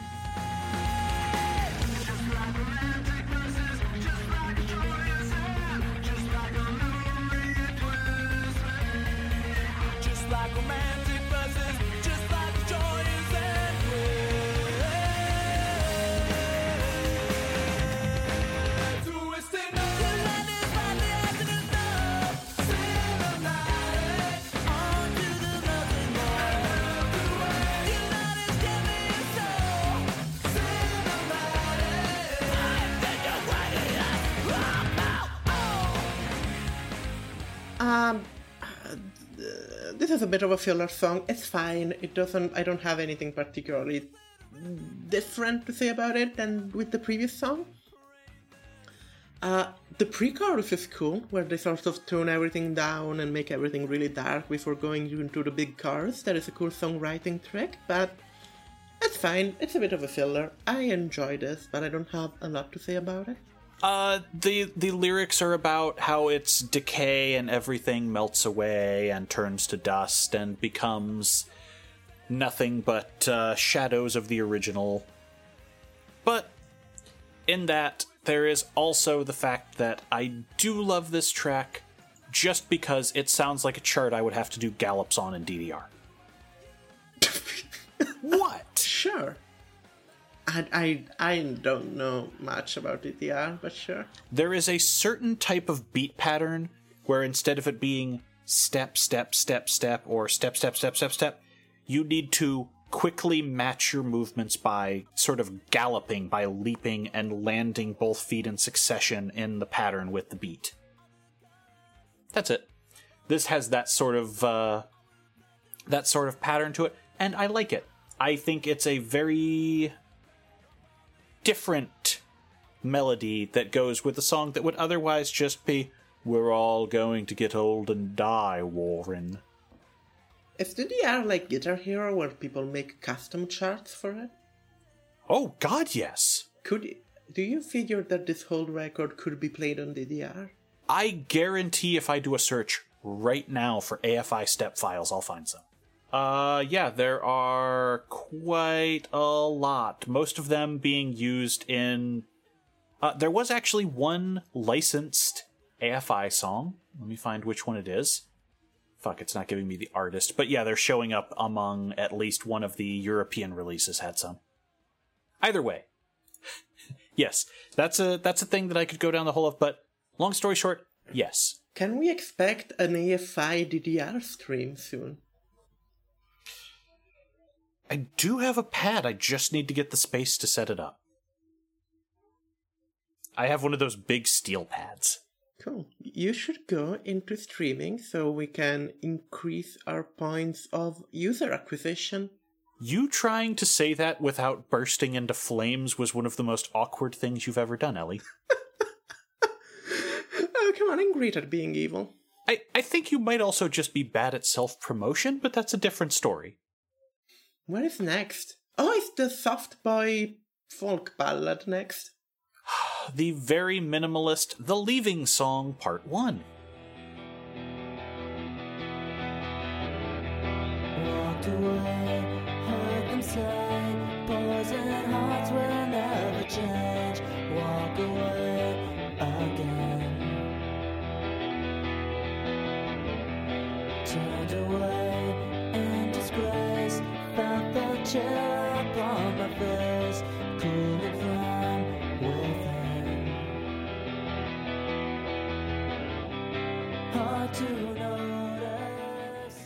A filler song. It's fine. It doesn't. I don't have anything particularly different to say about it than with the previous song. Uh, the pre-chorus is cool, where they sort of tone everything down and make everything really dark before going into the big chorus. That is a cool songwriting trick, but it's fine. It's a bit of a filler. I enjoy this, but I don't have a lot to say about it. Uh, the the lyrics are about how it's decay and everything melts away and turns to dust and becomes nothing but uh, shadows of the original. But in that, there is also the fact that I do love this track just because it sounds like a chart I would have to do gallops on in DDR. (laughs) what? Sure. I, I, I don't know much about DDR, but sure. There is a certain type of beat pattern where instead of it being step, step, step, step, or step, step, step, step, step, you need to quickly match your movements by sort of galloping, by leaping and landing both feet in succession in the pattern with the beat. That's it. This has that sort of uh, that sort of pattern to it, and I like it. I think it's a very different melody that goes with a song that would otherwise just be "We're all going to get old and die, Warren." Is DDR like Guitar Hero where people make custom charts for it? Oh God, yes. Could do you figure that this whole record could be played on DDR? I guarantee if I do a search right now for AFI step files, I'll find some. Uh, yeah, there are quite a lot. Most of them being used in. Uh, there was actually one licensed AFI song. Let me find which one it is. Fuck, it's not giving me the artist. But yeah, they're showing up among at least one of the European releases had some. Either way. (laughs) yes, that's a that's a thing that I could go down the hole of, but long story short, yes. Can we expect an AFI DDR stream soon? I do have a pad, I just need to get the space to set it up. I have one of those big steel pads. Cool. You should go into streaming so we can increase our points of user acquisition. You trying to say that without bursting into flames was one of the most awkward things you've ever done, Ellie. (laughs) Oh, come on, I'm great at being evil. I, I think you might also just be bad at self promotion, but that's a different story. What is next? Oh, it's the soft boy folk ballad next. (sighs) The very minimalist The Leaving Song Part 1. Walked away, chill upon my face, cooling from within. Hard to notice.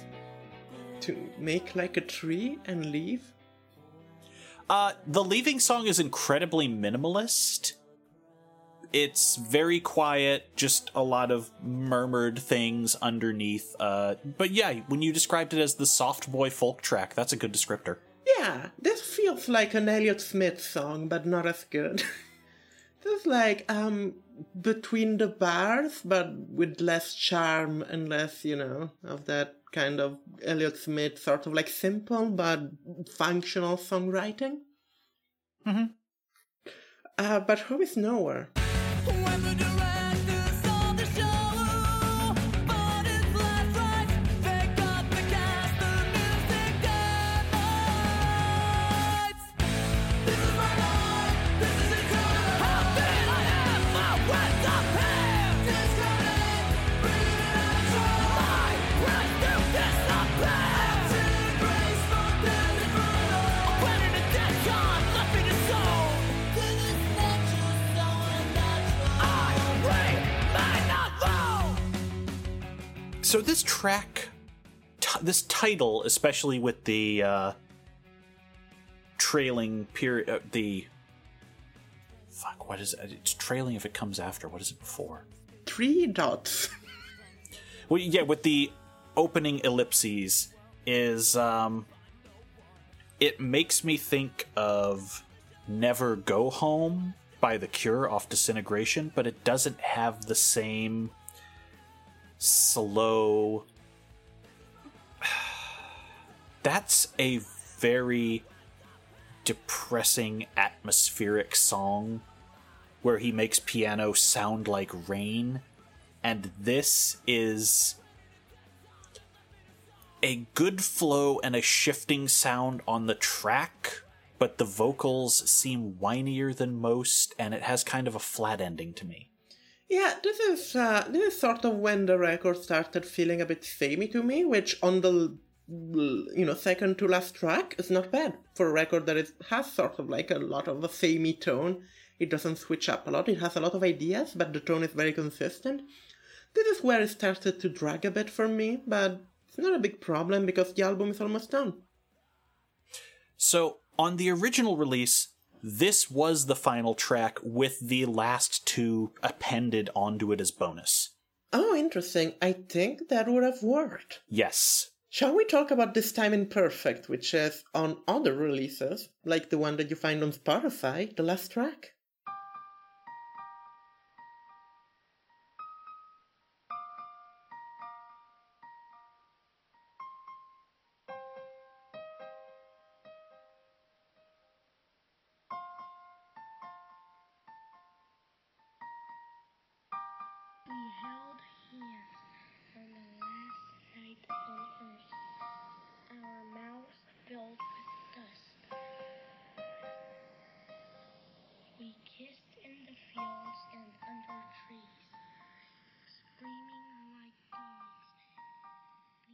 To make like a tree and leave? Uh, the Leaving Song is incredibly minimalist. It's very quiet, just a lot of murmured things underneath. Uh, but yeah, when you described it as the soft boy folk track, that's a good descriptor. Yeah, this feels like an Elliott Smith song, but not as good. (laughs) this is like um between the bars, but with less charm and less, you know, of that kind of Elliott Smith sort of like simple but functional songwriting. Mm-hmm. Uh, but Home is Nowhere. So this track, t- this title, especially with the uh, trailing period, uh, the fuck, what is it? It's trailing if it comes after. What is it before? Three dots. (laughs) well, yeah, with the opening ellipses is um, it makes me think of "Never Go Home" by The Cure off Disintegration, but it doesn't have the same slow. (sighs) That's a very depressing, atmospheric song where he makes piano sound like rain. And this is a good flow and a shifting sound on the track, but the vocals seem whinier than most, and it has kind of a flat ending to me. Yeah, this is uh, this is sort of when the record started feeling a bit samey to me, which on the you know second to last track is not bad for a record that is, has sort of like a lot of a samey tone. It doesn't switch up a lot. It has a lot of ideas, but the tone is very consistent. This is where it started to drag a bit for me, but it's not a big problem because the album is almost done. So, on the original release, this was the final track with the last two appended onto it as bonus. Oh, interesting. I think that would have worked. Yes. Shall we talk about This Time Imperfect, which is on other releases, like the one that you find on Spotify, the last track?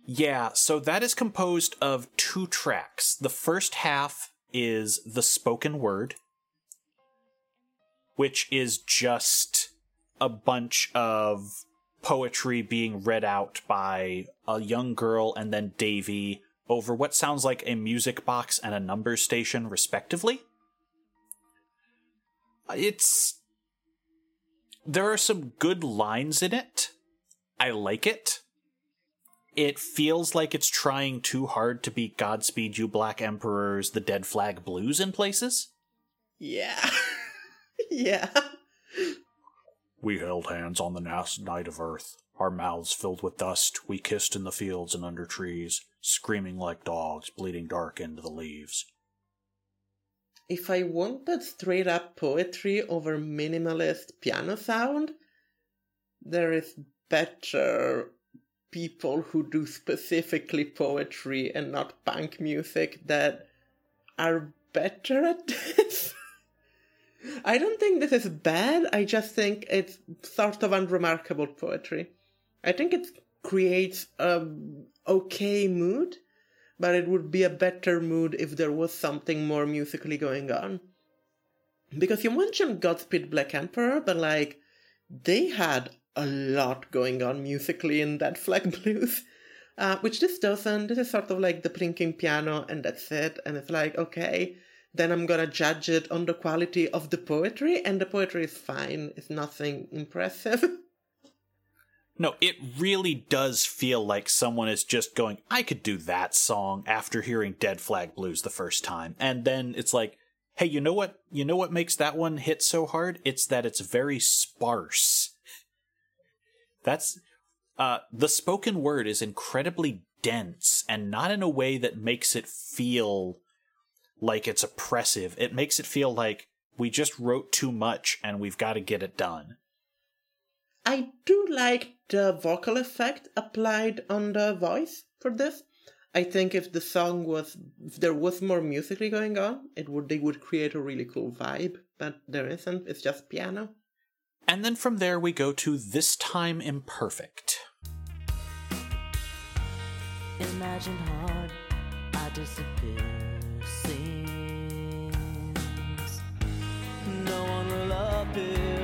Yeah, so that is composed of two tracks. The first half is the spoken word, which is just a bunch of poetry being read out by a young girl and then Davy over what sounds like a music box and a number station, respectively. It's. There are some good lines in it. I like it it feels like it's trying too hard to be Godspeed You Black Emperor's The Dead Flag Blues in places. Yeah. (laughs) yeah. We held hands on the last night of earth, our mouths filled with dust. We kissed in the fields and under trees, screaming like dogs, bleeding dark into the leaves. If I wanted straight up poetry over minimalist piano sound, there is better people who do specifically poetry and not punk music that are better at (laughs) this. I don't think this is bad, I just think it's sort of unremarkable poetry. I think it creates a okay mood, but it would be a better mood if there was something more musically going on. Because you mentioned Godspeed Black Emperor, but like, they had a lot going on musically in that Flag (laughs) Blues, uh, which this doesn't. This is sort of like the plinking piano, and that's it. And it's like, okay, then I'm gonna judge it on the quality of the poetry, and the poetry is fine. It's nothing impressive. (laughs) No, it really does feel like someone is just going, I could do that song after hearing Dead Flag Blues the first time. And then it's like, hey, you know what? You know what makes that one hit so hard? It's that it's very sparse. That's uh the spoken word is incredibly dense and not in a way that makes it feel like it's oppressive. It makes it feel like we just wrote too much and we've got to get it done. I do like the vocal effect applied on the voice for this. I think if the song was if there was more musically going on, it would they would create a really cool vibe, but there isn't. It's just piano. And then from there we go to This Time Imperfect. Imagine hard, I disappear. No one will appear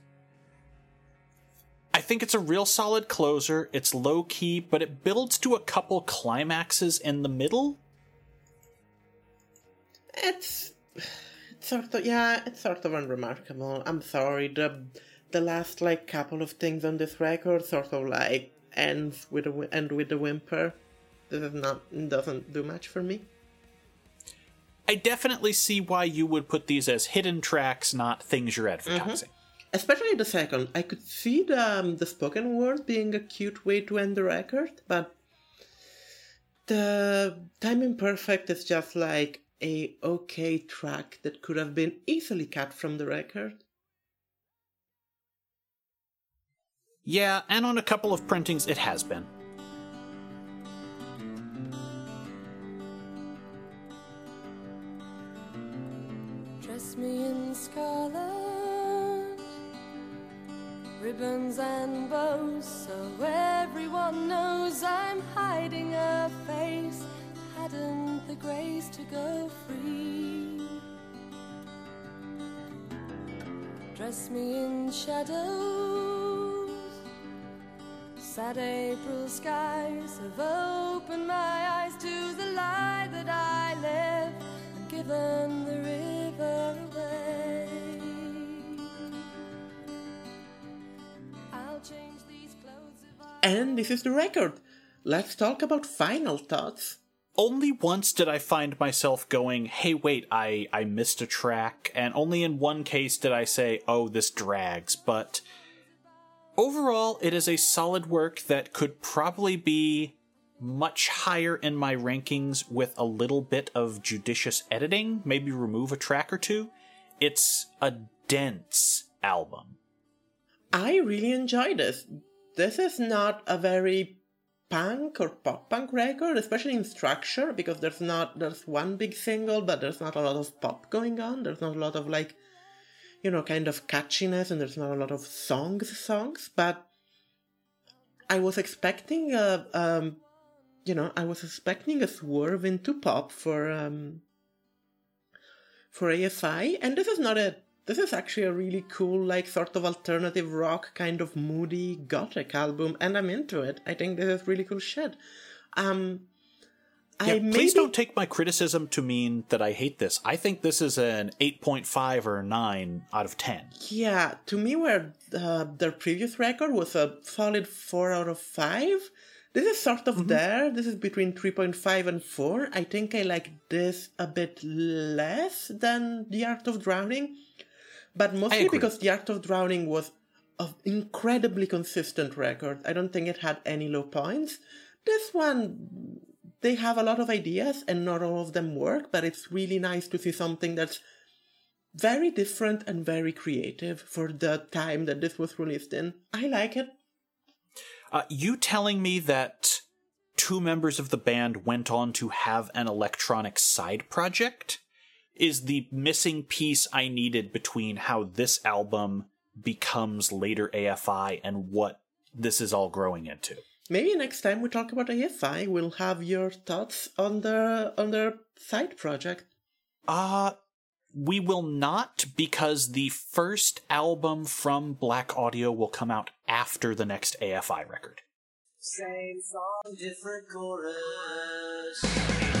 I think it's a real solid closer. It's low key, but it builds to a couple climaxes in the middle. It's, it's sort of yeah, it's sort of unremarkable. I'm sorry. The the last like couple of things on this record sort of like ends with a end with a whimper. This is not doesn't do much for me. I definitely see why you would put these as hidden tracks, not things you're mm-hmm. advertising. Especially the second. I could see the um, the spoken word being a cute way to end the record, but the Time Imperfect is just like a okay track that could have been easily cut from the record. Yeah, and on a couple of printings, it has been. Dress me in scarlet, ribbons and bows, so everyone knows I'm hiding a face. Hadn't the grace to go free. Dress me in shadows, sad April skies have opened my eyes to the lie that I live and given the river And this is the record. Let's talk about final thoughts. Only once did I find myself going, hey, wait, I, I missed a track, and only in one case did I say, oh, this drags, but overall, it is a solid work that could probably be much higher in my rankings with a little bit of judicious editing, maybe remove a track or two. It's a dense album. I really enjoy this. This is not a very punk or pop punk record, especially in structure, because there's not there's one big single, but there's not a lot of pop going on. There's not a lot of like, you know, kind of catchiness, and there's not a lot of songs songs. But I was expecting a, um, you know, I was expecting a swerve into pop for um for AFI, and this is not a this is actually a really cool, like sort of alternative rock, kind of moody gothic album, and I'm into it. I think this is really cool shit. Um, Yeah, I please don't take my criticism to mean that I hate this. I think this is an 8.5 or 9 out of 10. Yeah, to me, where uh, their previous record was a solid four out of five. This is sort of there. This is between 3.5 and 4. I think I like this a bit less than The Art of Drowning, but mostly because The Art of Drowning was an incredibly consistent record. I don't think it had any low points. This one, they have a lot of ideas and not all of them work, but it's really nice to see something that's very different and very creative for the time that this was released in. I like it. Uh, you telling me that two members of the band went on to have an electronic side project is the missing piece I needed between how this album becomes later AFI and what this is all growing into. Maybe next time we talk about AFI, we'll have your thoughts on their on their side project. Uh we will not because the first album from Blaqk Audio will come out after the next AFI record. Same song, different chorus.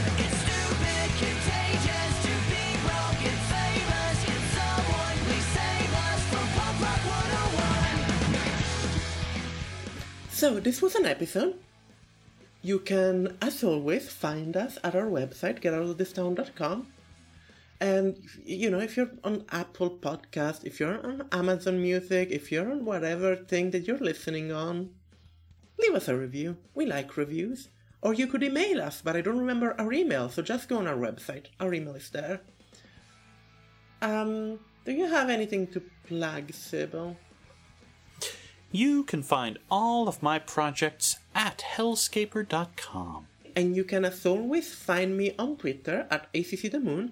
So this was an episode. You can, as always, find us at our website, getoutofThistown.com. And you know, if you're on Apple Podcast, if you're on Amazon Music, if you're on whatever thing that you're listening on, leave us a review. We like reviews. Or you could email us, but I don't remember our email, so just go on our website. Our email is there. Um, do you have anything to plug, Sybil? You can find all of my projects at hellscaper.com. And you can, as always, find me on Twitter at ACC the Moon.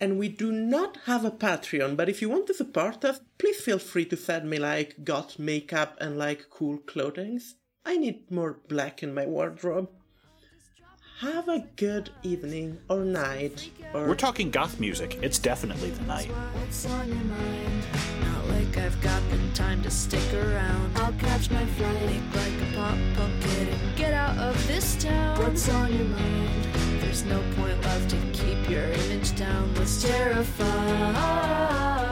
And we do not have a Patreon, but if you want to support us, please feel free to send me like got makeup and like cool clothing. I need more black in my wardrobe. have a good evening or night or We're talking goth music. It's definitely the night. Like I've got the time to stick around. I'll catch my flight, make like a pop punk kid and get out of this town. What's on your mind? There's no point left to keep your image down. Let's terrify.